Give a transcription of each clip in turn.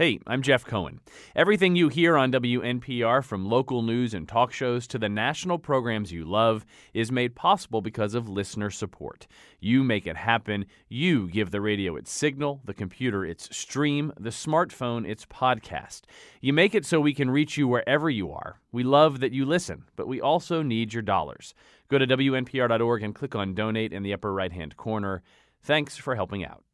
Hey, I'm Jeff Cohen. Everything you hear on WNPR, from local news and talk shows to the national programs you love, is made possible because of listener support. You make it happen. You give the radio its signal, the computer its stream, the smartphone its podcast. You make it so we can reach you wherever you are. We love that you listen, but we also need your dollars. Go to WNPR.org and click on Donate in the upper right hand corner. Thanks for helping out.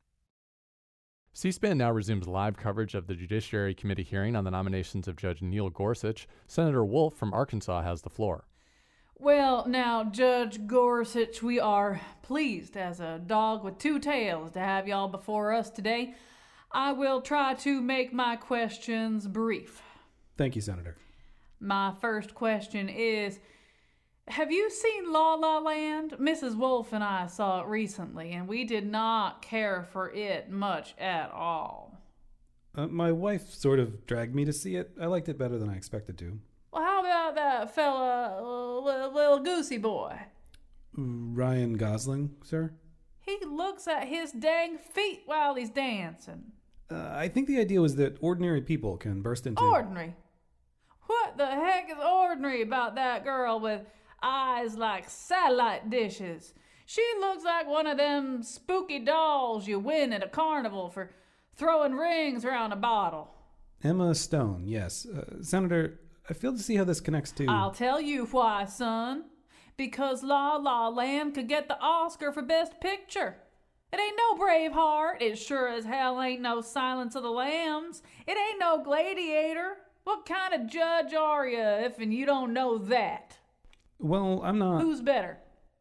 C SPAN now resumes live coverage of the Judiciary Committee hearing on the nominations of Judge Neil Gorsuch. Senator Wolf from Arkansas has the floor. Well, now, Judge Gorsuch, we are pleased as a dog with two tails to have y'all before us today. I will try to make my questions brief. Thank you, Senator. My first question is have you seen La La Land? Mrs. Wolf and I saw it recently, and we did not care for it much at all. Uh, my wife sort of dragged me to see it. I liked it better than I expected to. Well, how about that fella, little, little goosey boy? Ryan Gosling, sir? He looks at his dang feet while he's dancing. Uh, I think the idea was that ordinary people can burst into. Ordinary? What the heck is ordinary about that girl with eyes like satellite dishes. She looks like one of them spooky dolls you win at a carnival for throwing rings around a bottle. Emma Stone, yes. Uh, Senator, I fail to see how this connects to. I'll tell you why, son. Because La La Land could get the Oscar for Best Picture. It ain't no Braveheart. It sure as hell ain't no Silence of the Lambs. It ain't no Gladiator. What kind of judge are you if and you don't know that? Well, I'm not. Who's better,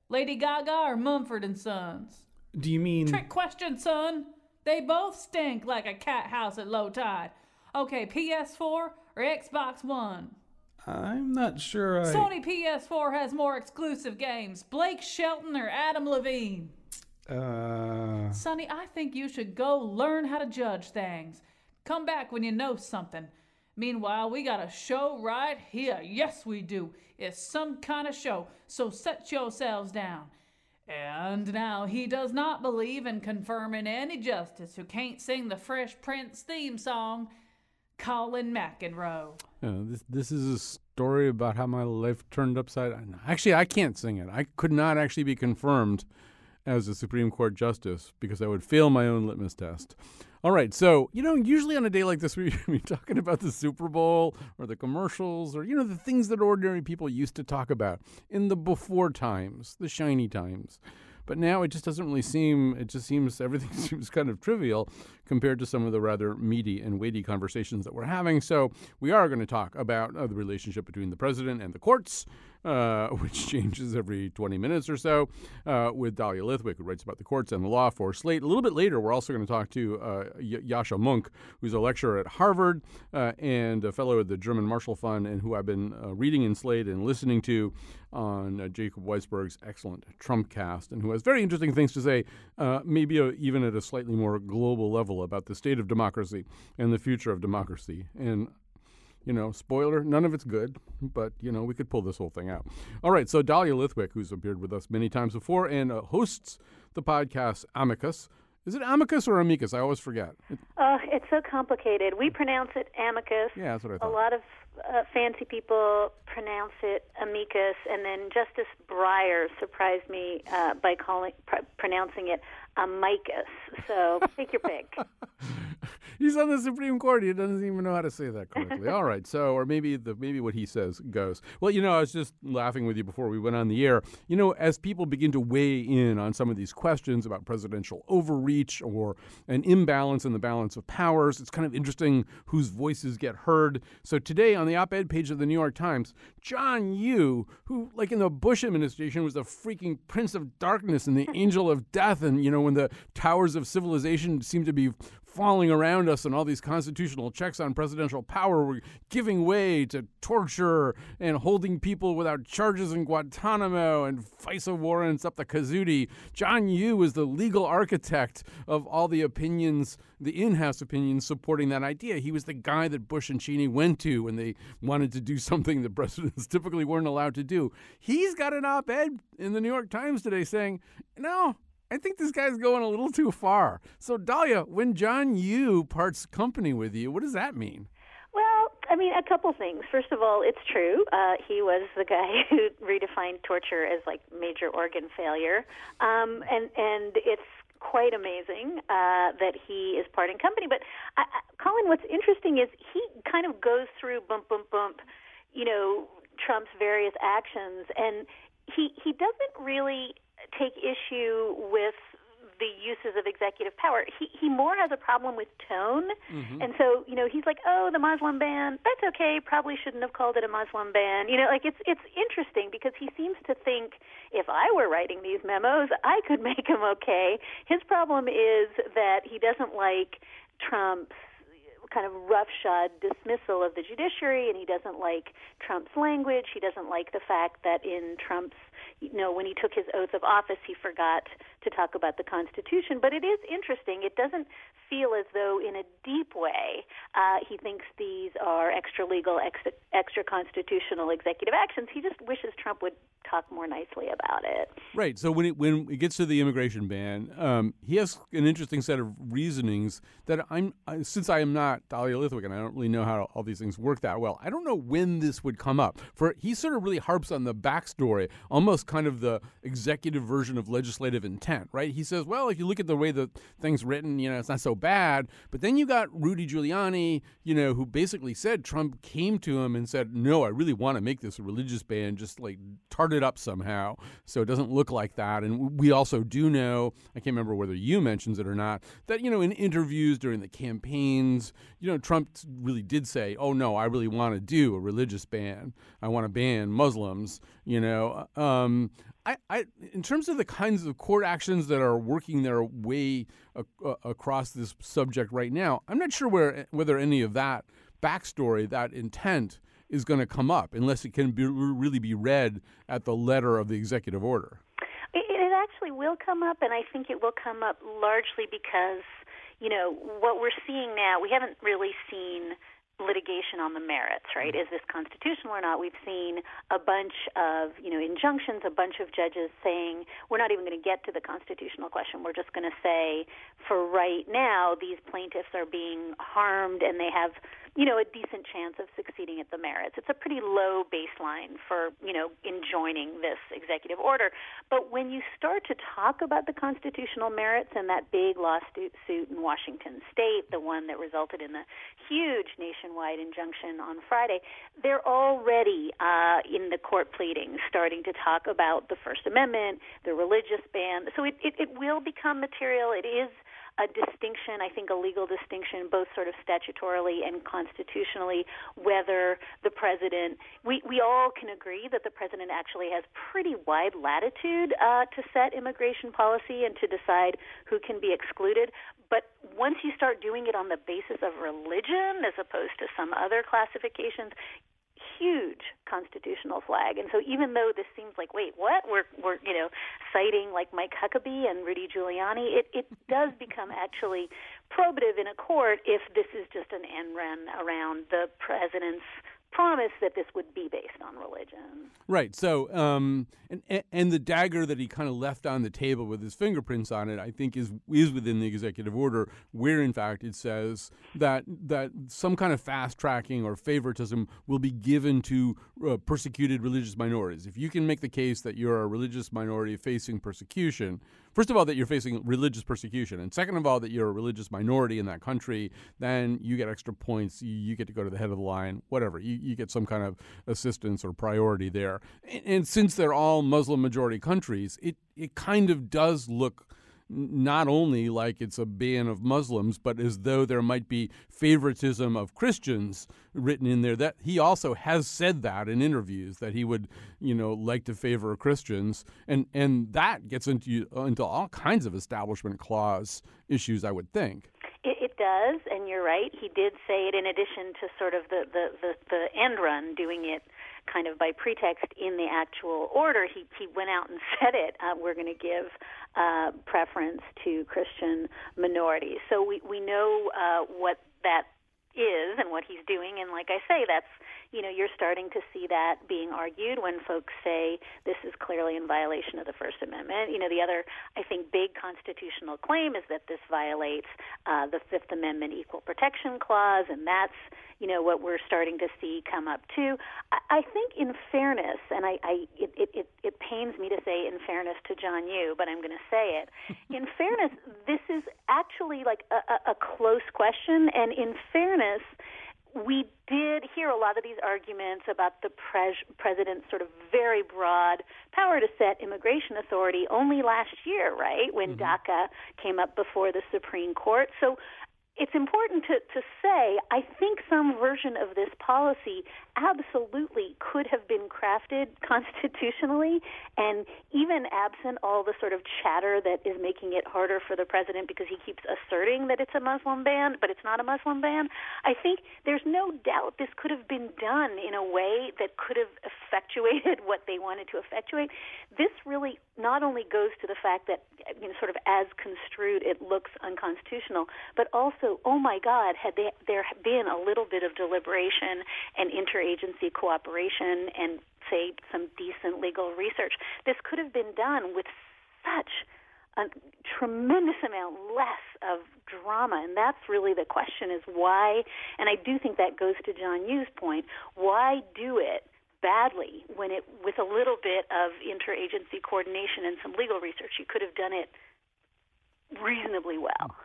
Lady Gaga or Mumford and Sons? Do you mean trick question, son? They both stink like a cat house at low tide. Okay, PS4 or Xbox One? I'm not sure. I... Sony PS4 has more exclusive games. Blake Shelton or Adam Levine? Uh. Sonny, I think you should go learn how to judge things. Come back when you know something. Meanwhile, we got a show right here. Yes, we do. It's some kind of show, so set yourselves down. And now he does not believe in confirming any justice who can't sing the Fresh Prince theme song, Colin McEnroe. Yeah, this this is a story about how my life turned upside down. Actually, I can't sing it. I could not actually be confirmed as a Supreme Court justice because I would fail my own litmus test. All right, so you know, usually on a day like this, we're talking about the Super Bowl or the commercials or you know the things that ordinary people used to talk about in the before times, the shiny times. But now it just doesn't really seem. It just seems everything seems kind of trivial compared to some of the rather meaty and weighty conversations that we're having. So we are going to talk about uh, the relationship between the president and the courts uh, which changes every 20 minutes or so, uh, with Dahlia Lithwick, who writes about the courts and the law for Slate. A little bit later, we're also going to talk to uh, y- Yascha Mounk, who's a lecturer at Harvard uh, and a fellow at the German Marshall Fund, and who I've been uh, reading in Slate and listening to on Jacob Weisberg's excellent Trumpcast, and who has very interesting things to say, maybe a, even at a slightly more global level about the state of democracy and the future of democracy. And you know, spoiler, none of it's good, but, you know, we could pull this whole thing out. All right, so Dahlia Lithwick, who's appeared with us many times before and uh, hosts the podcast Amicus. Is it amicus or amicus? I always forget. Uh, it's so complicated. We pronounce it amicus. Yeah, that's what I thought. A lot of uh, fancy people pronounce it amicus, and then Justice Breyer surprised me uh, by calling pr- pronouncing it amicus. So take your pick. He's on the Supreme Court. He doesn't even know how to say that correctly. All right. So, or maybe the maybe what he says goes. Well, you know, I was just laughing with you before we went on the air. You know, as people begin to weigh in on some of these questions about presidential overreach or an imbalance in the balance of powers, it's kind of interesting whose voices get heard. So today on the op-ed page of the New York Times, John Yoo, who like in the Bush administration was the freaking prince of darkness and the angel of death, and you know when the towers of civilization seemed to be falling around us and all these constitutional checks on presidential power were giving way to torture and holding people without charges in Guantanamo and FISA warrants up the kazootie. John Yoo was the legal architect of all the opinions, the in house opinions supporting that idea. He was the guy that Bush and Cheney went to when they wanted to do something that presidents typically weren't allowed to do. He's got an op ed in the New York Times today saying, no, I think this guy's going a little too far. So, Dahlia, when John Yoo parts company with you, what does that mean? Well, I mean, a couple things. First of all, it's true. Uh, he was the guy who redefined torture as like major organ failure, um, and and it's quite amazing uh, that he is parting company. But I, I, Colin, what's interesting is he kind of goes through bump, bump, bump, you know, Trump's various actions, and he he doesn't really take issue with the uses of executive power. He he more has a problem with tone, mm-hmm. and so you know he's like, oh, the Muslim ban, that's okay. Probably shouldn't have called it a Muslim ban. You know, like it's it's interesting because he seems to think if I were writing these memos, I could make them okay. His problem is that he doesn't like Trump's kind of roughshod dismissal of the judiciary, and he doesn't like Trump's language. He doesn't like the fact that in Trump's you know, when he took his oath of office, he forgot to talk about the Constitution. But it is interesting. It doesn't feel as though, in a deep way, uh, he thinks these are extra legal, extra, extra constitutional executive actions. He just wishes Trump would talk more nicely about it. Right. So when it when it gets to the immigration ban, um, he has an interesting set of reasonings that I'm I, since I am not Dahlia Lithwick and I don't really know how all these things work that well. I don't know when this would come up. For he sort of really harps on the backstory, almost kind of the executive version of legislative intent. Right. He says, well, if you look at the way the thing's written, you know, it's not so bad. But then you got Rudy Giuliani, you know, who basically said Trump came to him and said, no, I really want to make this a religious ban, just like tart it up somehow so it doesn't look like that. And we also do know, I can't remember whether you mentions it or not, that, you know, in interviews during the campaigns, you know, Trump really did say, oh, no, I really want to do a religious ban. I want to ban Muslims, you know. Um, I, I, in terms of the kinds of court actions that are working their way across this subject right now, I'm not sure where whether any of that backstory, that intent, is going to come up unless it can be, really be read at the letter of the executive order. It, it actually will come up, and I think it will come up largely because, you know, what we're seeing now, we haven't really seen litigation on the merits, right? Mm-hmm. Is this constitutional or not? We've seen a bunch of, you know, injunctions, a bunch of judges saying we're not even going to get to the constitutional question. We're just going to say for right now these plaintiffs are being harmed and they have you know, a decent chance of succeeding at the merits. It's a pretty low baseline for, you know, enjoining this executive order. But when you start to talk about the constitutional merits and that big lawsuit in Washington state, the one that resulted in the huge nationwide injunction on Friday, they're already uh, in the court pleadings starting to talk about the First Amendment, the religious ban. So it, it, it will become material. It is a distinction, I think a legal distinction, both sort of statutorily and constitutionally, whether the president, we, we all can agree that the president actually has pretty wide latitude uh, to set immigration policy and to decide who can be excluded. But once you start doing it on the basis of religion as opposed to some other classifications, huge constitutional flag. And so even though this seems like, wait, what? We're we're you know citing like Mike Huckabee and Rudy Giuliani, it it does become actually probative in a court if this is just an end run around the president's promise that this would be based on religion. Right. So, um, and and the dagger that he kind of left on the table with his fingerprints on it, I think, is is within the executive order, where in fact it says that that some kind of fast tracking or favoritism will be given to uh, persecuted religious minorities. If you can make the case that you're a religious minority facing persecution, first of all, that you're facing religious persecution, and second of all, that you're a religious minority in that country, then you get extra points. You, you get to go to the head of the line, whatever. You, you get some kind of assistance or priority there. And, and since they're all Muslim majority countries, it, it kind of does look not only like it's a ban of Muslims, but as though there might be favoritism of Christians written in there. That he also has said that in interviews that he would, you know, like to favor Christians, and and that gets into into all kinds of establishment clause issues. I would think. Does, and you're right. He did say it in addition to sort of the the the, the end run, doing it kind of by pretext in the actual order. He he went out and said it. Uh, we're going to give uh, preference to Christian minorities. So we we know uh, what that is and what he's doing. And like I say, that's you know you're starting to see that being argued when folks say this is clearly in violation of the First Amendment. You know, the other I think big constitutional claim is that this violates uh, the Fifth Amendment Equal Protection Clause, and that's you know what we're starting to see come up too. I, I think, in fairness, and I, I it, it, it, it pains me to say in fairness to John Yoo, but I'm going to say it. in fairness, this is actually like a, a, a close question, and in fairness we did hear a lot of these arguments about the pres- president's sort of very broad power to set immigration authority only last year, right, when mm-hmm. DACA came up before the Supreme Court. So it's important to, to say I think some version of this policy absolutely could have been crafted constitutionally, and even absent all the sort of chatter that is making it harder for the president because he keeps asserting that it's a Muslim ban, but it's not a Muslim ban. I think there's no doubt this could have been done in a way that could have effectuated what they wanted to effectuate. This really not only goes to the fact that, you know, sort of as construed, it looks unconstitutional, but also, oh my God, had they, there been a little bit of deliberation and interagency cooperation and, say, some decent legal research, this could have been done with such a tremendous amount less of drama and that's really the question is why and I do think that goes to John Yoo's point why do it badly when it with a little bit of interagency coordination and some legal research you could have done it reasonably well.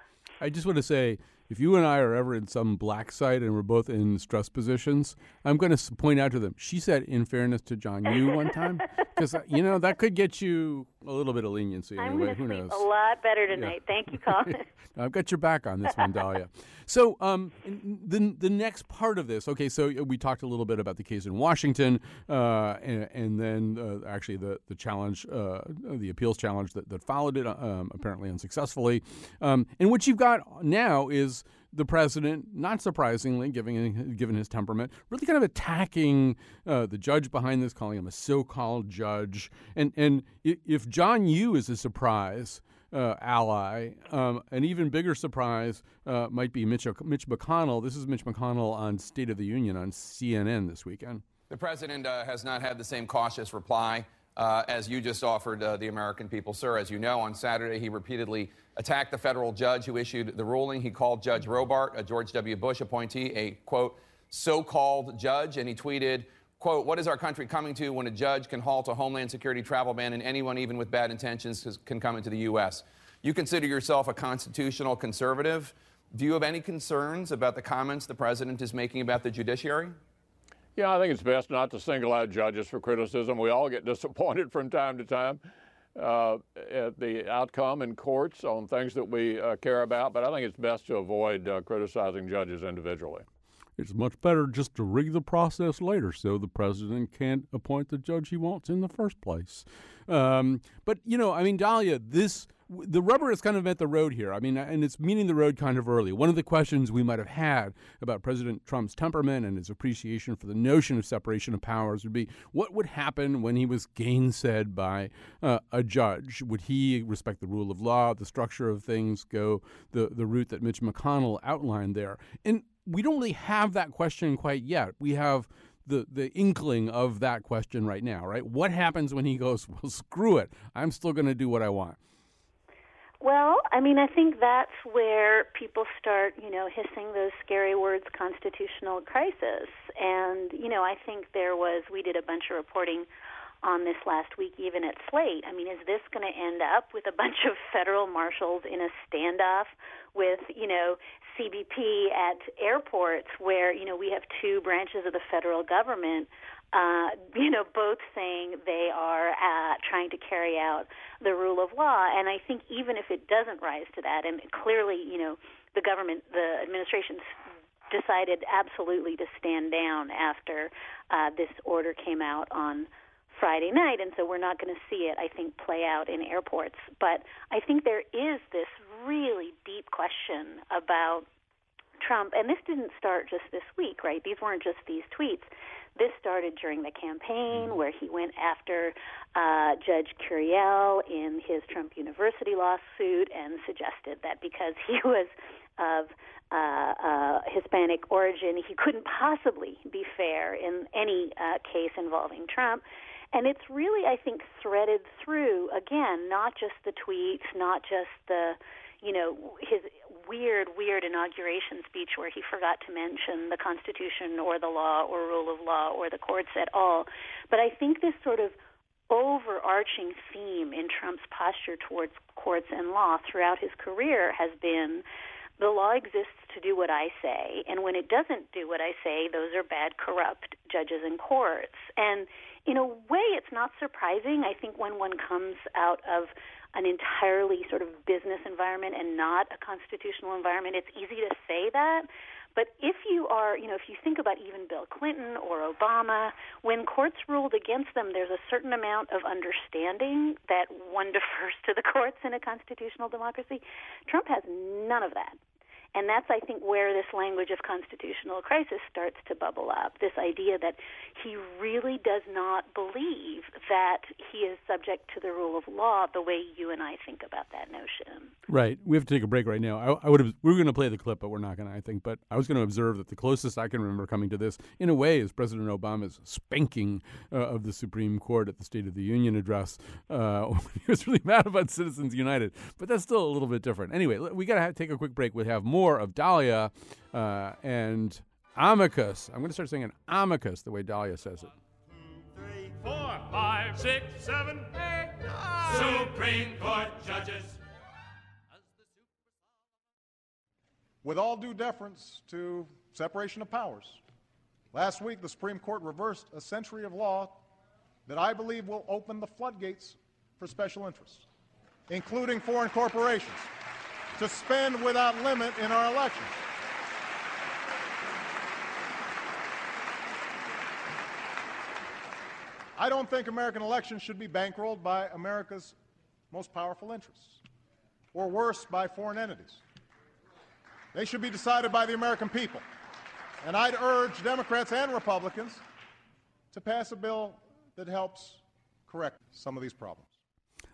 I just want to say if you and I are ever in some black site and we're both in stress positions, I'm going to point out to them. She said, in fairness to John Yoo one time, because uh, you know that could get you a little bit of leniency. I'm anyway. Who knows? A lot better tonight. Yeah. Thank you, Colin. I've got your back on this one, Dahlia. so, um, the the next part of this. Okay, so we talked a little bit about the case in Washington, uh, and, and, then uh, actually the the challenge, uh, the appeals challenge that, that followed it, um, apparently unsuccessfully. Um, and what you've got now is the president, not surprisingly, given given his temperament, really kind of attacking uh, the judge behind this, calling him a so-called judge. And and if John Yoo is a surprise uh, ally, um, an even bigger surprise uh, might be Mitch, Mitch McConnell. This is Mitch McConnell on State of the Union on CNN this weekend. The president uh, has not had the same cautious reply uh, as you just offered uh, the American people, sir. As you know, on Saturday he repeatedly attacked the federal judge who issued the ruling. He called Judge Robart, a George W. Bush appointee, a quote, so called judge, and he tweeted, quote, what is our country coming to when a judge can halt a Homeland Security travel ban and anyone, even with bad intentions, can come into the U.S.? You consider yourself a constitutional conservative. Do you have any concerns about the comments the president is making about the judiciary? Yeah, I think it's best not to single out judges for criticism. We all get disappointed from time to time uh, at the outcome in courts on things that we uh, care about, but I think it's best to avoid uh, criticizing judges individually. It's much better just to rig the process later so the president can't appoint the judge he wants in the first place. Um, but, you know, I mean, Dahlia, this the rubber has kind of met the road here. I mean, and it's meeting the road kind of early. One of the questions we might have had about President Trump's temperament and his appreciation for the notion of separation of powers would be what would happen when he was gainsaid by uh, a judge? Would he respect the rule of law, the structure of things, go the, the route that Mitch McConnell outlined there? And we don't really have that question quite yet. We have the the inkling of that question right now, right? What happens when he goes, "Well, screw it. I'm still going to do what I want." Well, I mean, I think that's where people start, you know, hissing those scary words, constitutional crisis. And, you know, I think there was, we did a bunch of reporting on this last week, even at Slate. I mean, is this going to end up with a bunch of federal marshals in a standoff with, you know, CBP at airports where, you know, we have two branches of the federal government uh, you know, both saying they are uh, trying to carry out the rule of law. And I think even if it doesn't rise to that, and clearly, you know, the government, the administration's decided absolutely to stand down after uh, this order came out on Friday night, and so we're not going to see it, I think, play out in airports. But I think there is this really deep question about Trump, and this didn't start just this week, right? These weren't just these tweets. This started during the campaign where he went after uh, Judge Curiel in his Trump University lawsuit and suggested that because he was of uh, uh, Hispanic origin, he couldn't possibly be fair in any uh, case involving Trump. And it's really, I think, threaded through, again, not just the tweets, not just the, you know, his weird, weird inauguration speech where he forgot to mention the Constitution or the law or rule of law or the courts at all. But I think this sort of overarching theme in Trump's posture towards courts and law throughout his career has been the law exists to do what I say, and when it doesn't do what I say, those are bad, corrupt judges and courts. And in a way, it's not surprising. I think when one comes out of an entirely sort of business environment and not a constitutional environment, it's easy to say that. But if you are, you know, if you think about even Bill Clinton or Obama, when courts ruled against them, there's a certain amount of understanding that one defers to the courts in a constitutional democracy. Trump has none of that. And that's, I think, where this language of constitutional crisis starts to bubble up. This idea that he really does not believe that he is subject to the rule of law the way you and I think about that notion. Right. We have to take a break right now. I, I would have. We were going to play the clip, but we're not going to. I think. But I was going to observe that the closest I can remember coming to this, in a way, is President Obama's spanking uh, of the Supreme Court at the State of the Union address. Uh, he was really mad about Citizens United, but that's still a little bit different. Anyway, we got to take a quick break. We have more more of Dahlia uh, and Amicus. I'm going to start saying Amicus the way Dahlia says it. Three, four, five, six, seven, eight, nine. Supreme Court judges. With all due deference to separation of powers, last week the Supreme Court reversed a century of law that I believe will open the floodgates for special interests, including foreign corporations to spend without limit in our elections. I don't think American elections should be bankrolled by America's most powerful interests, or worse, by foreign entities. They should be decided by the American people. And I'd urge Democrats and Republicans to pass a bill that helps correct some of these problems.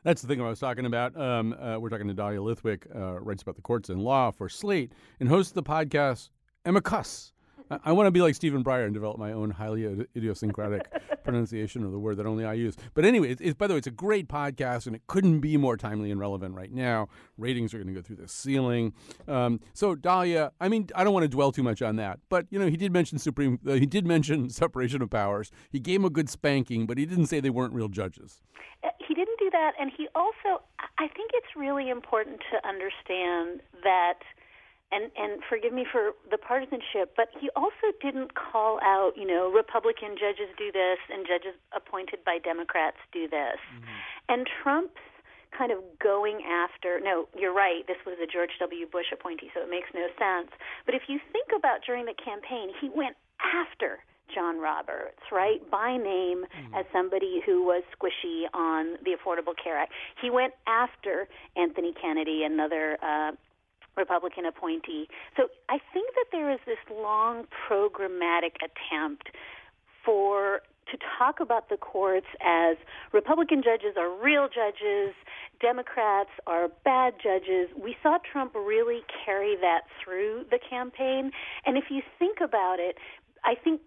That's the thing I was talking about. Um, uh, we're talking to Dahlia Lithwick, uh, writes about the courts and law for Slate, and hosts the podcast Amicus. I, I want to be like Stephen Breyer and develop my own highly idiosyncratic pronunciation of the word that only I use. But anyway, it's, it's, by the way, it's a great podcast, and it couldn't be more timely and relevant right now. Ratings are going to go through the ceiling. Um, so Dahlia, I mean, I don't want to dwell too much on that, but you know, he did mention Supreme. Uh, he did mention separation of powers. He gave him a good spanking, but he didn't say they weren't real judges. Uh, he didn't that, and he also, I think it's really important to understand that and and forgive me for the partisanship, but he also didn't call out, you know, Republican judges do this and judges appointed by Democrats do this. Mm-hmm. And Trump's kind of going after no, you're right, this was a George W. Bush appointee, so it makes no sense. But if you think about during the campaign, he went after John Roberts, right, by name mm-hmm. as somebody who was squishy on the Affordable Care Act. He went after Anthony Kennedy, another uh, Republican appointee. So I think that there is this long programmatic attempt for to talk about the courts as Republican judges are real judges, Democrats are bad judges. We saw Trump really carry that through the campaign. And if you think about it, I think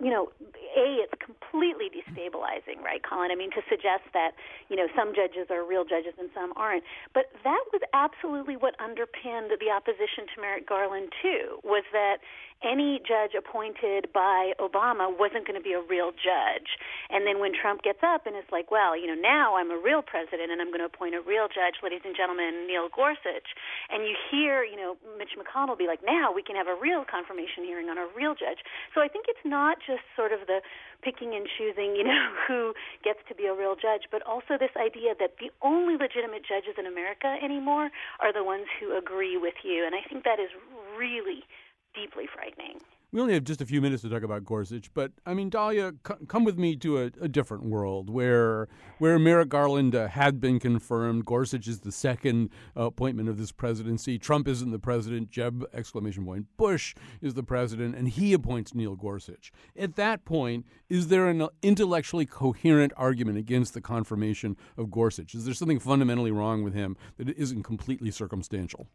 you know, a it's completely destabilizing, right, Colin? I mean, to suggest that you know some judges are real judges and some aren't, but that was absolutely what underpinned the opposition to Merrick Garland too. Was that any judge appointed by Obama wasn't going to be a real judge. And then when Trump gets up and is like, well, you know, now I'm a real president and I'm going to appoint a real judge, ladies and gentlemen, Neil Gorsuch. And you hear, you know, Mitch McConnell be like, now we can have a real confirmation hearing on a real judge. So I think it's not just sort of the picking and choosing, you know, who gets to be a real judge, but also this idea that the only legitimate judges in America anymore are the ones who agree with you. And I think that is really deeply frightening. we only have just a few minutes to talk about Gorsuch, but I mean, Dahlia, c- come with me to a, a, different world where where Merrick Garland uh, had been confirmed. Gorsuch is the second uh, appointment of this presidency. Trump isn't the president. Jeb exclamation point. Bush is the president, and he appoints Neil Gorsuch. At that point, is there an intellectually coherent argument against the confirmation of Gorsuch? Is there something fundamentally wrong with him that isn't completely circumstantial?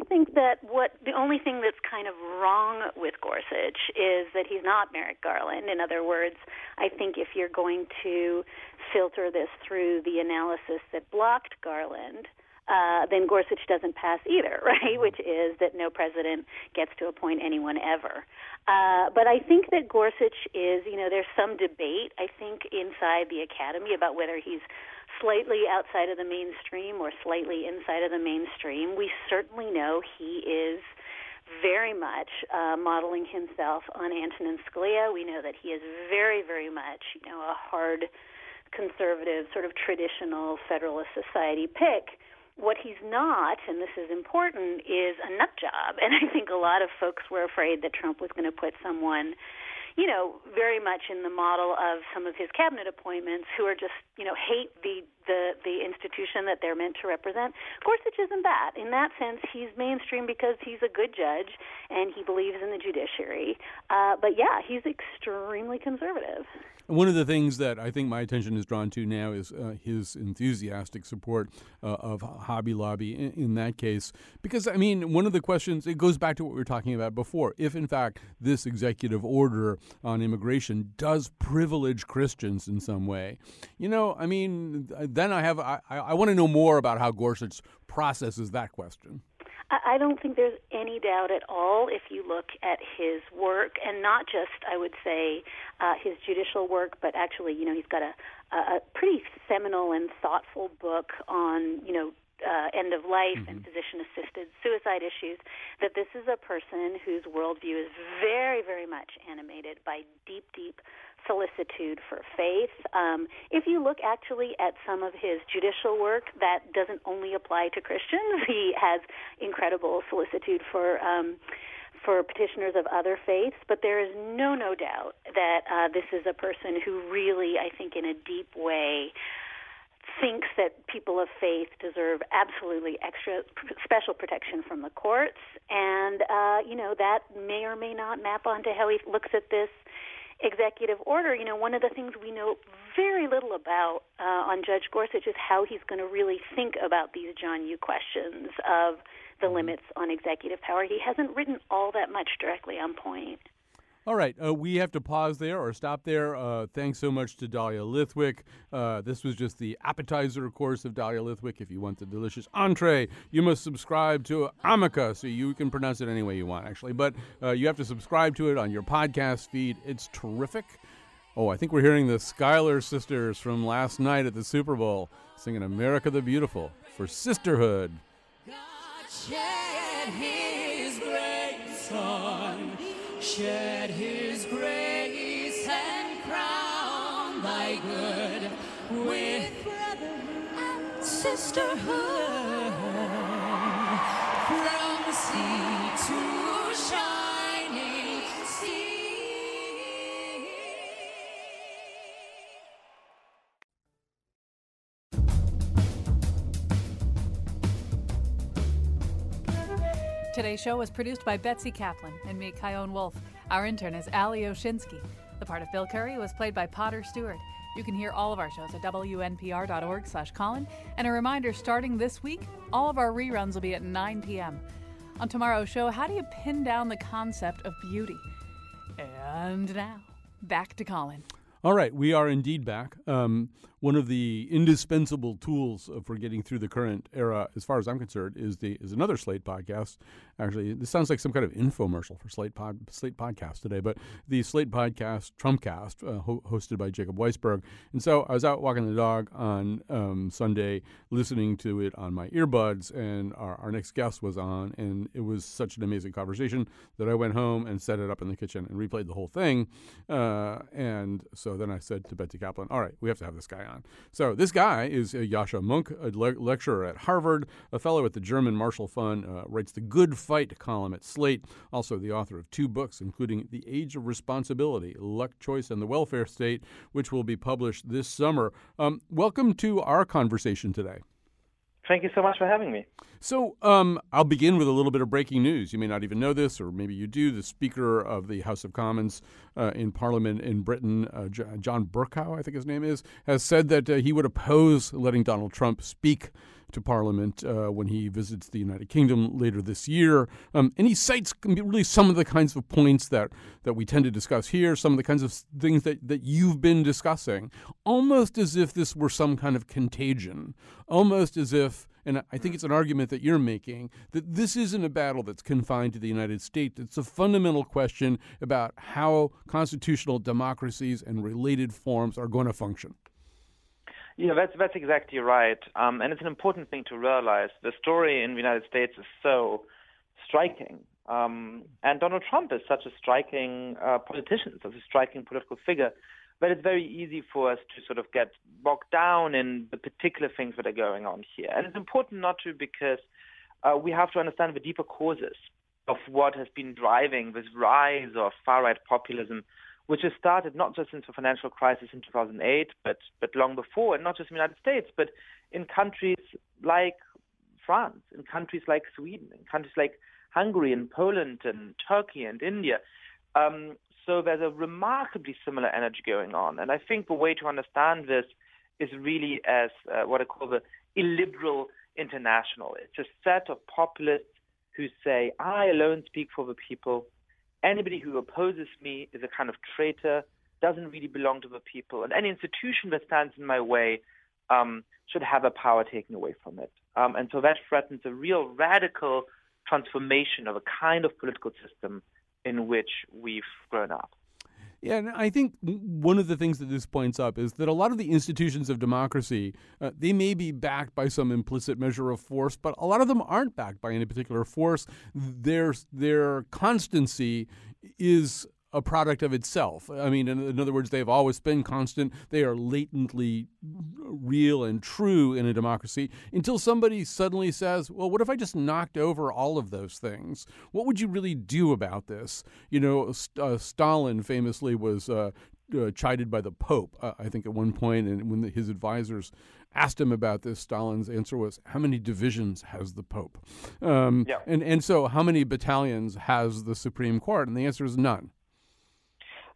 I actually think that what the only thing that's kind of wrong with Gorsuch is that he's not Merrick Garland. In other words, I think if you're going to filter this through the analysis that blocked Garland, uh, then Gorsuch doesn't pass either, right? Which is that no president gets to appoint anyone ever. Uh, but I think that Gorsuch is, you know, there's some debate, I think, inside the academy about whether he's slightly outside of the mainstream or slightly inside of the mainstream. We certainly know he is very much uh, modeling himself on Antonin Scalia. We know that he is very, very much, you know, a hard conservative, sort of traditional Federalist Society pick. What he's not, and this is important, is a nut job. And I think a lot of folks were afraid that Trump was going to put someone you know, very much in the model of some of his cabinet appointments who are just, you know, hate the the the institution that they're meant to represent. Gorsuch isn't that. In that sense, he's mainstream because he's a good judge and he believes in the judiciary. Uh, but yeah, he's extremely conservative. One of the things that I think my attention is drawn to now is uh, his enthusiastic support uh, of Hobby Lobby in, in, that case. Because, I mean, one of the questions, it goes back to what we were talking about before. If, in fact, this executive order on immigration does privilege Christians in some way, you know, I mean, then I have, I, I want to know more about how Gorsuch processes that question. I don't think there's any doubt at all if you look at his work, and not just, I would say, uh, his judicial work, but actually, you know, he's got a, a pretty seminal and thoughtful book on, you know, uh, end of life mm-hmm. and physician assisted suicide issues, that this is a person whose worldview is very, very much animated by deep, deep solicitude for faith. Um, if you look actually at some of his judicial work, that doesn't only apply to Christians. He has incredible solicitude for. Um, for petitioners of other faiths, but there is no, no doubt that uh, this is a person who really, I think, in a deep way, thinks that people of faith deserve absolutely extra special protection from the courts, and uh, you know that may or may not map onto how he looks at this executive order, you know, one of the things we know very little about uh, on Judge Gorsuch is how he's going to really think about these John Yoo questions of the mm-hmm. limits on executive power. He hasn't written all that much directly on point. All right, uh, we have to pause there or stop there. Uh, thanks so much to Dahlia Lithwick. Uh, this was just the appetizer course of Dahlia Lithwick. If you want the delicious entree, you must subscribe to Amicus, so you can pronounce it any way you want, actually. But uh, you have to subscribe to it on your podcast feed. It's terrific. Oh, I think we're hearing the Schuyler sisters from last night at the Super Bowl singing America the Beautiful for Sisterhood. God shed his grace on shed his grace and crown thy good with brotherhood and sisterhood. From sea to shining Today's show was produced by Betsy Kaplan and me, Chion Wolf. Our intern is Ali Oshinsky. The part of Bill Curry was played by Potter Stewart. You can hear all of our shows at wnpr.org slash Colin. And a reminder, starting this week, all of our reruns will be at 9 p.m. On tomorrow's show, how do you pin down the concept of beauty? And now, back to Colin. All right, we are indeed back. Um, one of the indispensable tools for getting through the current era, as far as I'm concerned, is the is another Slate podcast. Actually, this sounds like some kind of infomercial for Slate pod, Slate podcast today, but the Slate podcast Trumpcast, uh, ho- hosted by Jacob Weisberg. And so I was out walking the dog on um, Sunday, listening to it on my earbuds, and our, our next guest was on, and it was such an amazing conversation that I went home and set it up in the kitchen and replayed the whole thing. Uh, and so So then I said to Betsy Kaplan, all right, we have to have this guy on. So this guy is uh, Yascha Mounk, a le- lecturer at Harvard, a fellow at the German Marshall Fund, uh, writes the Good Fight column at Slate, also the author of two books, including The Age of Responsibility, Luck, Choice, and the Welfare State, which will be published this summer. Um, welcome to our conversation today. Thank you so much for having me. So, um, I'll begin with a little bit of breaking news. You may not even know this, or maybe you do. The Speaker of the House of Commons uh, in Parliament in Britain, uh, John Bercow, I think his name is, has said that uh, he would oppose letting Donald Trump speak to Parliament uh, when he visits the United Kingdom later this year. Um, and he cites really some of the kinds of points that, that we tend to discuss here, some of the kinds of things that, that you've been discussing, almost as if this were some kind of contagion, almost as if and I think it's an argument that you're making that this isn't a battle that's confined to the United States. It's a fundamental question about how constitutional democracies and related forms are going to function. Yeah, that's that's exactly right, um, and it's an important thing to realize. The story in the United States is so striking, um, and Donald Trump is such a striking uh, politician, such a striking political figure, that it's very easy for us to sort of get bogged down in the particular things that are going on here. And it's important not to because uh, we have to understand the deeper causes of what has been driving this rise of far right populism which has started not just since the financial crisis in 2008, but but long before, and not just in the United States, but in countries like France, in countries like Sweden, in countries like Hungary and Poland and Turkey and India. Um, so there's a remarkably similar energy going on, and I think the way to understand this is really as uh, what I call the illiberal international. It's a set of populists who say, "I alone speak for the people." Anybody who opposes me is a kind of traitor, doesn't really belong to the people, and any institution that stands in my way um, should have a power taken away from it. Um, and so that threatens a real radical transformation of a kind of political system in which we've grown up. Yeah, and I think one of the things that this points up is that a lot of the institutions of democracy, uh, they may be backed by some implicit measure of force, but a lot of them aren't backed by any particular force. Their their constancy is a product of itself. I mean, in, in, other words, they've always been constant. They are latently real and true in a democracy until somebody suddenly says, well, what if I just knocked over all of those things? What would you really do about this? You know, uh, Stalin famously was. Uh, uh, chided by the Pope, uh, I think, at one point, and when the, his advisors asked him about this, Stalin's answer was, "How many divisions has the Pope?" Um, yeah. And and so, how many battalions has the Supreme Court? And the answer is none.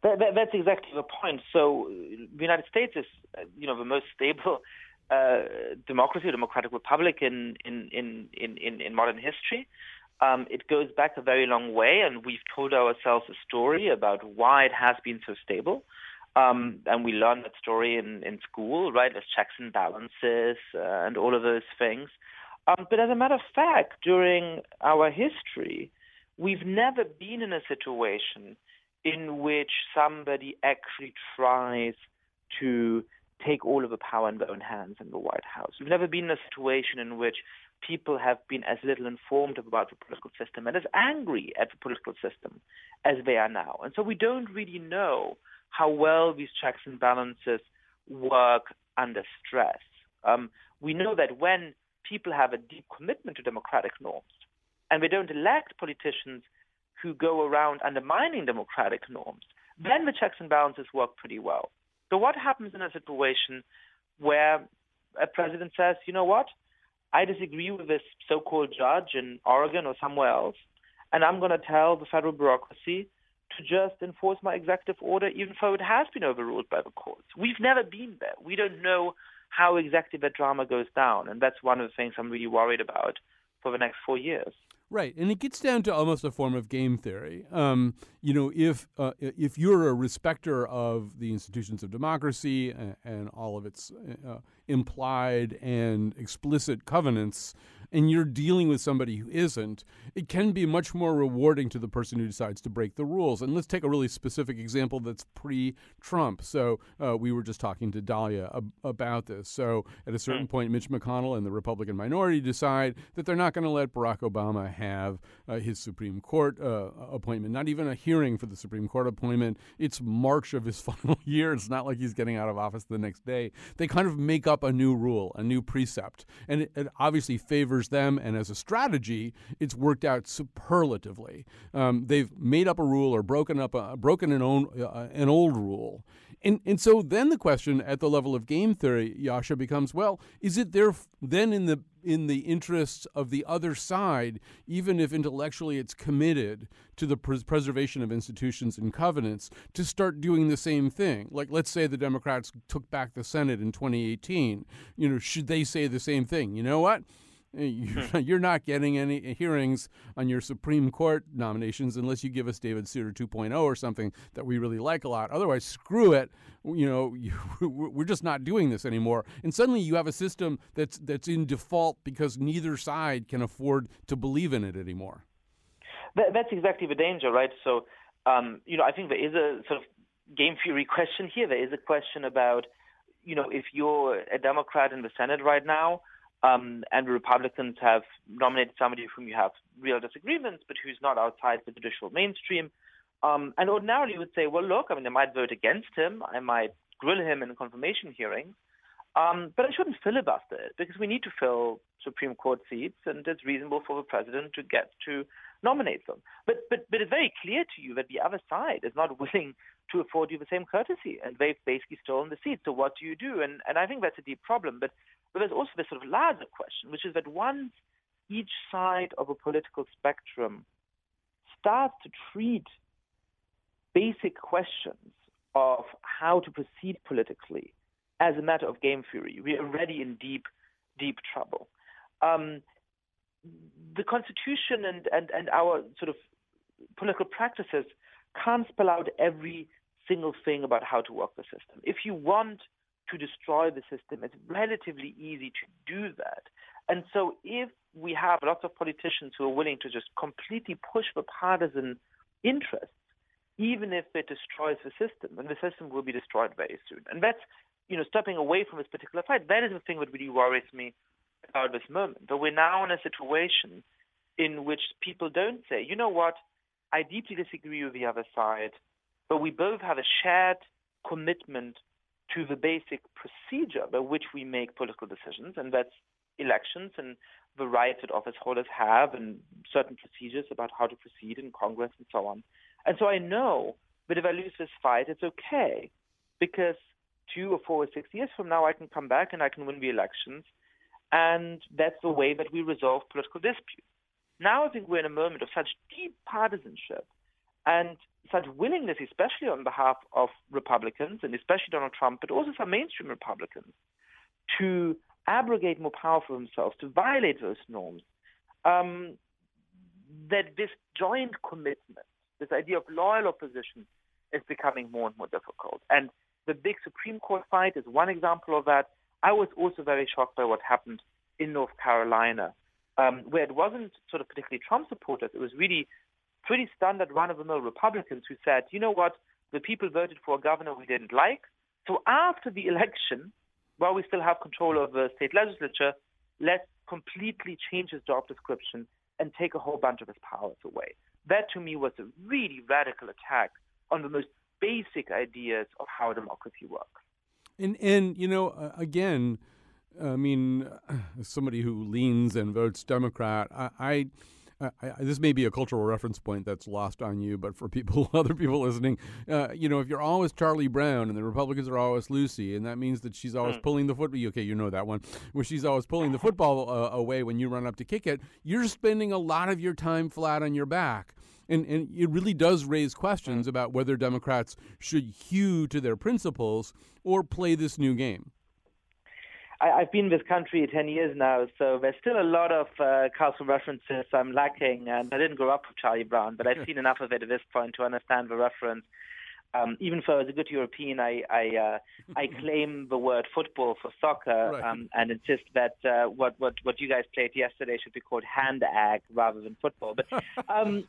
That, that, that's exactly the point. So the United States is, you know, the most stable uh, democracy, democratic republic in in in in, in modern history. Um, it goes back a very long way, and we've told ourselves a story about why it has been so stable. Um, and we learn that story in, in school, right? There's checks and balances uh, and all of those things. Um, but as a matter of fact, during our history, we've never been in a situation in which somebody actually tries to take all of the power in their own hands in the White House. We've never been in a situation in which people have been as little informed about the political system and as angry at the political system as they are now. And so we don't really know how well these checks and balances work under stress. Um, we know that when people have a deep commitment to democratic norms and they don't elect politicians who go around undermining democratic norms, then the checks and balances work pretty well. So, what happens in a situation where a president says, you know what, I disagree with this so called judge in Oregon or somewhere else, and I'm going to tell the federal bureaucracy to just enforce my executive order, even though it has been overruled by the courts. We've never been there. We don't know how exactly that drama goes down, and that's one of the things I'm really worried about for the next four years. Right, and it gets down to almost a form of game theory. Um, you know, if uh, if you're a respecter of the institutions of democracy and, and all of its uh, implied and explicit covenants, and you're dealing with somebody who isn't, it can be much more rewarding to the person who decides to break the rules. And let's take a really specific example that's pre Trump. So uh, we were just talking to Dahlia ab- about this. So at a certain point, Mitch McConnell and the Republican minority decide that they're not going to let Barack Obama have uh, his Supreme Court uh, appointment, not even a hearing for the Supreme Court appointment. It's March of his final year. It's not like he's getting out of office the next day. They kind of make up a new rule, a new precept. And it, it obviously favors them. And as a strategy, it's worked out superlatively. Um, they've made up a rule or broken up a, broken an, own, uh, an old rule. And, and so then the question at the level of game theory, Yascha, becomes well, is it there then in the in the interests of the other side, even if intellectually it's committed to the pres- preservation of institutions and covenants, to start doing the same thing? Like, let's say the Democrats took back the Senate in 2018. You know, should they say the same thing? You know what? You're not getting any hearings on your Supreme Court nominations unless you give us David Souter 2.0 or something that we really like a lot. Otherwise, screw it. You know, we're just not doing this anymore. And suddenly, you have a system that's that's in default because neither side can afford to believe in it anymore. That, that's exactly the danger, right? So, um, you know, I think there is a sort of game theory question here. There is a question about, you know, if you're a Democrat in the Senate right now um, and Republicans have nominated somebody whom you have real disagreements, but who's not outside the judicial mainstream. Um, and ordinarily you would say, well, look, I mean, I might vote against him. I might grill him in a confirmation hearings. Um, but I shouldn't filibuster it because we need to fill Supreme Court seats, and it's reasonable for the president to get to nominate them. But, but, but it's very clear to you that the other side is not willing to afford you the same courtesy, and they've basically stolen the seat. So what do you do? And, and I think that's a deep problem. But but there's also this sort of larger question, which is that once each side of a political spectrum starts to treat basic questions of how to proceed politically as a matter of game theory, we are already in deep, deep trouble. Um, the Constitution and, and, and our sort of political practices can't spell out every single thing about how to work the system. If you want to destroy the system. It's relatively easy to do that. And so if we have lots of politicians who are willing to just completely push for partisan interests, even if it destroys the system, then the system will be destroyed very soon. And that's, you know, stepping away from this particular fight, that is the thing that really worries me about this moment. But we're now in a situation in which people don't say, you know what, I deeply disagree with the other side, but we both have a shared commitment to the basic procedure by which we make political decisions, and that's elections and the rights that office holders have and certain procedures about how to proceed in Congress and so on. And so I know that if I lose this fight, it's okay because two or four or six years from now, I can come back and I can win the elections. And that's the way that we resolve political disputes. Now I think we're in a moment of such deep partisanship and such willingness, especially on behalf of Republicans and especially Donald Trump, but also some mainstream Republicans, to abrogate more power for themselves, to violate those norms, um, that this joint commitment, this idea of loyal opposition, is becoming more and more difficult. And the big Supreme Court fight is one example of that. I was also very shocked by what happened in North Carolina, um, where it wasn't sort of particularly Trump supporters. It was really pretty standard run of the mill Republicans who said, you know what, the people voted for a governor we didn't like. So after the election, while we still have control of the state legislature, let's completely change his job description and take a whole bunch of his powers away. That to me was a really radical attack on the most basic ideas of how democracy works. And and you know uh, again, I mean, somebody who leans and votes Democrat, I, I I, I, this may be a cultural reference point that's lost on you, but for people, other people listening, uh, you know, if you're always Charlie Brown and the Republicans are always Lucy, and that means that she's always mm. pulling the football. Okay, you know that one, where she's always pulling the football uh, away when you run up to kick it. You're spending a lot of your time flat on your back. And, and it really does raise questions hmm. about whether Democrats should hew to their principles or play this new game. I, have been in this country 10 years now, so there's still a lot of uh, cultural references I'm lacking. And I didn't grow up with Charlie Brown, but I've seen enough of it at this point to understand the reference. Um, even though as a good European, I I, uh, I claim the word football for soccer Right. um, and insist that uh, what what what you guys played yesterday should be called handegg rather than football. But um,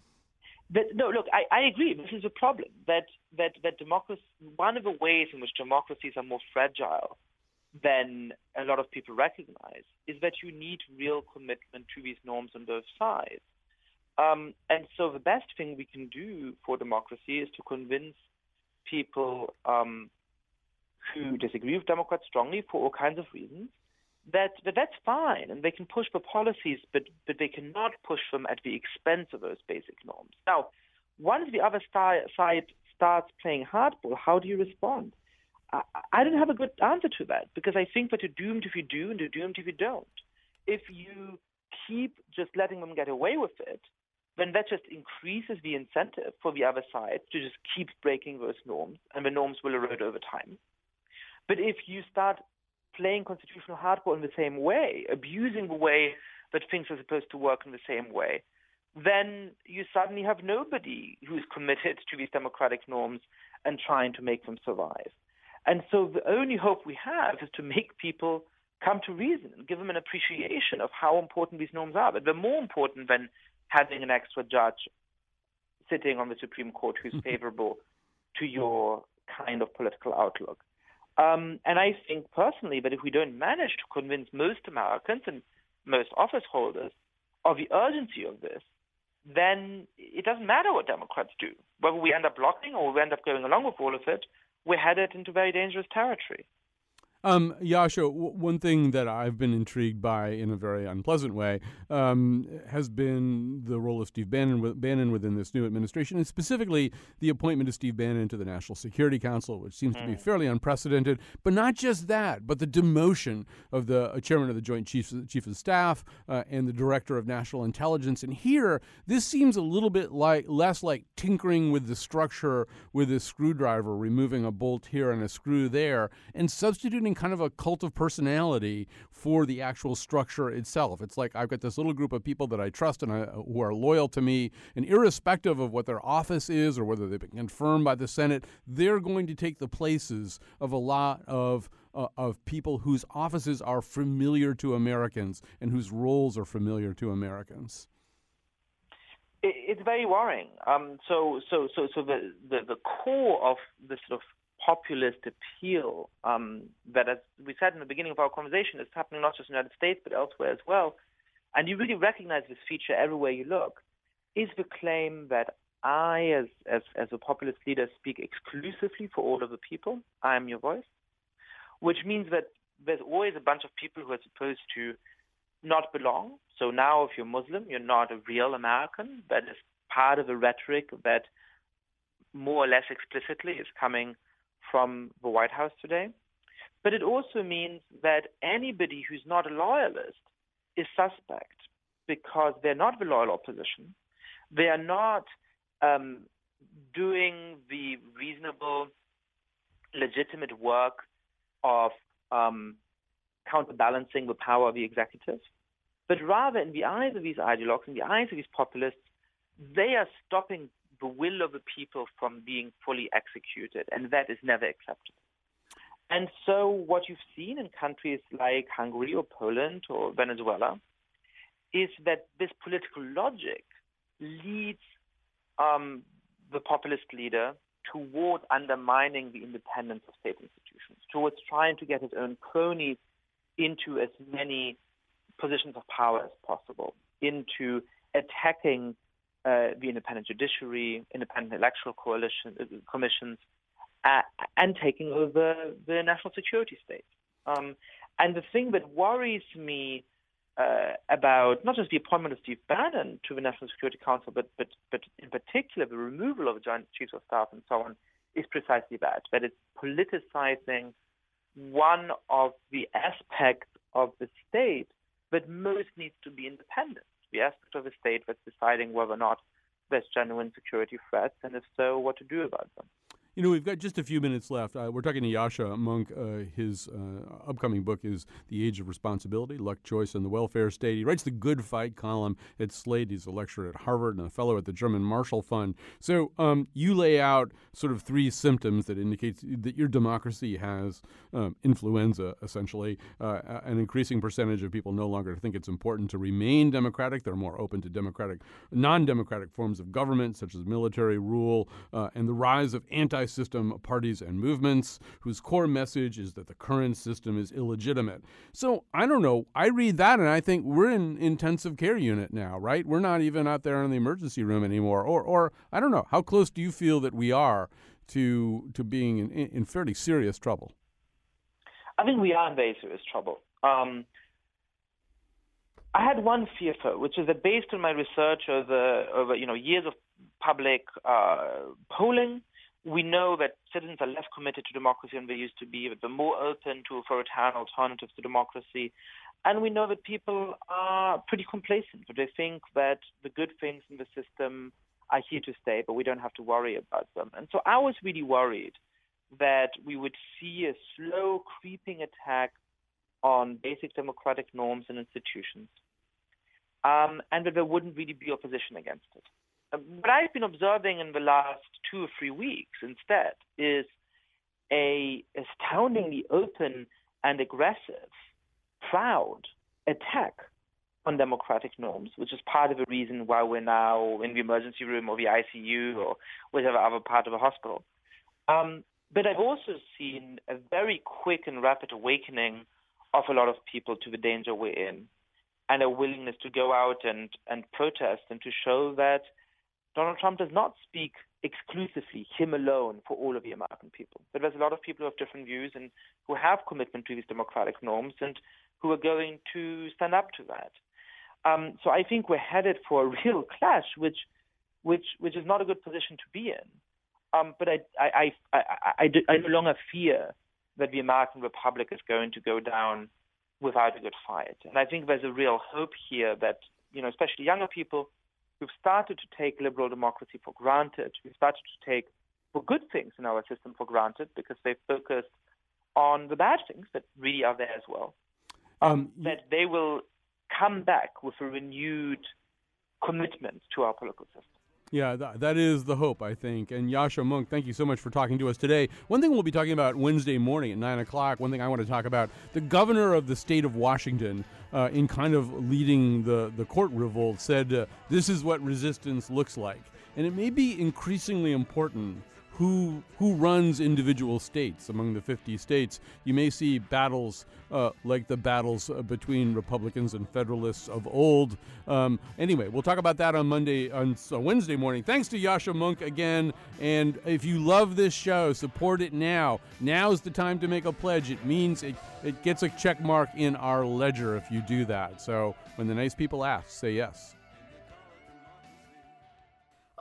but no, look, I, I agree. This is a problem that that that democracy. One of the ways in which democracies are more fragile than a lot of people recognize is that you need real commitment to these norms on both sides. Um, and so the best thing we can do for democracy is to convince people um, who disagree with Democrats strongly for all kinds of reasons that, that that's fine and they can push for policies, but, but they cannot push them at the expense of those basic norms. Now, once the other side starts playing hardball, how do you respond? I, I don't have a good answer to that because I think that you're doomed if you do and you're doomed if you don't. If you keep just letting them get away with it, then that just increases the incentive for the other side to just keep breaking those norms, and the norms will erode over time. But if you start playing constitutional hardball in the same way, abusing the way that things are supposed to work in the same way, then you suddenly have nobody who's committed to these democratic norms and trying to make them survive. And so the only hope we have is to make people come to reason and give them an appreciation of how important these norms are. But they're more important than having an extra judge sitting on the Supreme Court who's favorable to your kind of political outlook. Um, and I think personally that if we don't manage to convince most Americans and most office holders of the urgency of this, then it doesn't matter what Democrats do. Whether we end up blocking or we end up going along with all of it, we're headed into very dangerous territory. Um, Yascha, w- one thing that I've been intrigued by in a very unpleasant way um, has been the role of Steve Bannon, with, Bannon within this new administration, and specifically the appointment of Steve Bannon to the National Security Council, which seems to be fairly unprecedented. But not just that, but the demotion of the uh, chairman of the Joint Chiefs, Chief of Staff uh, and the director of National Intelligence. And here, this seems a little bit like less like tinkering with the structure with a screwdriver, removing a bolt here and a screw there, and substituting kind of a cult of personality for the actual structure itself. It's like I've got this little group of people that I trust and I, who are loyal to me, and irrespective of what their office is or whether they've been confirmed by the Senate, they're going to take the places of a lot of uh, of people whose offices are familiar to Americans and whose roles are familiar to Americans. It's very worrying. Um, so, so, so, so the, the the core of this sort of populist appeal um, that, as we said in the beginning of our conversation, is happening not just in the United States but elsewhere as well. And you really recognize this feature everywhere you look. Is the claim that I, as as as a populist leader, speak exclusively for all of the people? I am your voice, which means that there's always a bunch of people who are supposed to not belong. So now, if you're Muslim, you're not a real American. That is part of a rhetoric that more or less explicitly is coming from the White House today. But it also means that anybody who's not a loyalist is suspect because they're not the loyal opposition. They are not um, doing the reasonable, legitimate work of um, counterbalancing the power of the executive, but rather, in the eyes of these ideologues, in the eyes of these populists, they are stopping the will of the people from being fully executed, and that is never acceptable. And so, what you've seen in countries like Hungary or Poland or Venezuela is that this political logic leads um, the populist leader toward undermining the independence of state institutions, towards trying to get his own cronies into as many positions of power as possible, into attacking uh, the independent judiciary, independent electoral coalition, uh, commissions, uh, and taking over the national security state. Um, and the thing that worries me uh, about not just the appointment of Steve Bannon to the National Security Council, but, but, but in particular the removal of the Joint Chiefs of Staff and so on, is precisely that, that it's politicizing one of the aspects of the state that most needs to be independent, the aspect of the state that's deciding whether or not there's genuine security threats, and if so, what to do about them. You know, we've got just a few minutes left. Uh, we're talking to Yascha Mounk. Uh, his uh, upcoming book is The Age of Responsibility Luck, Choice, and the Welfare State. He writes the Good Fight column at Slate. He's a lecturer at Harvard and a fellow at the German Marshall Fund. So um, you lay out sort of three symptoms that indicate that your democracy has um, influenza, essentially. Uh, an increasing percentage of people no longer think it's important to remain democratic. They're more open to democratic, non-democratic forms of government, such as military rule, uh, and the rise of anti system parties and movements whose core message is that the current system is illegitimate. So I don't know. I read that and I think we're in intensive care unit now, right? We're not even out there in the emergency room anymore. Or, or I don't know. How close do you feel that we are to to being in, in fairly serious trouble? I think we are in very serious trouble. Um, I had one fear, though, which is that based on my research over over you know years of public uh, polling, we know that citizens are less committed to democracy than they used to be, that they're more open to authoritarian alternatives to democracy. And we know that people are pretty complacent, that they think that the good things in the system are here to stay, but we don't have to worry about them. And so I was really worried that we would see a slow creeping attack on basic democratic norms and institutions, um, and that there wouldn't really be opposition against it. What I've been observing in the last two or three weeks instead is a astoundingly open and aggressive, proud attack on democratic norms, which is part of the reason why we're now in the emergency room or the ICU or whatever other part of a hospital. Um, but I've also seen a very quick and rapid awakening of a lot of people to the danger we're in and a willingness to go out and, and protest and to show that Donald Trump does not speak exclusively, him alone, for all of the American people. But there's a lot of people who have different views and who have commitment to these democratic norms and who are going to stand up to that. Um, so I think we're headed for a real clash, which, which, which is not a good position to be in. Um, but I, I, I, I, I no longer fear that the American Republic is going to go down without a good fight. And I think there's a real hope here that, you know, especially younger people we've started to take liberal democracy for granted. We've started to take for good things in our system for granted because they've focused on the bad things that really are there as well. Um, that they will come back with a renewed commitment to our political system. Yeah, that, is the hope, I think. And Yascha Mounk, thank you so much for talking to us today. One thing we'll be talking about Wednesday morning at 9 o'clock, one thing I want to talk about the governor of the state of Washington, uh, in kind of leading the, the court revolt, said, uh, This is what resistance looks like. And it may be increasingly important who who runs individual states among the 50 states. You may see battles uh, like the battles uh, between Republicans and Federalists of old. Um, anyway, we'll talk about that on Monday on Wednesday morning. Thanks to Yascha Mounk again. And if you love this show, support it now. Now's the time to make a pledge. It means it, it gets a check mark in our ledger if you do that. So when the nice people ask, say yes.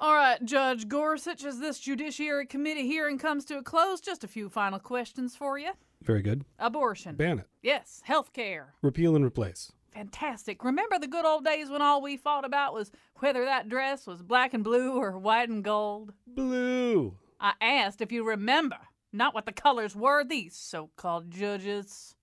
All right, Judge Gorsuch, as this Judiciary Committee hearing comes to a close, just a few final questions for you. Very good. Abortion. Ban it. Yes. Health care. Repeal and replace. Fantastic. Remember the good old days when all we fought about was whether that dress was black and blue or white and gold? Blue. I asked if you remember, not what the colors were, these so called judges.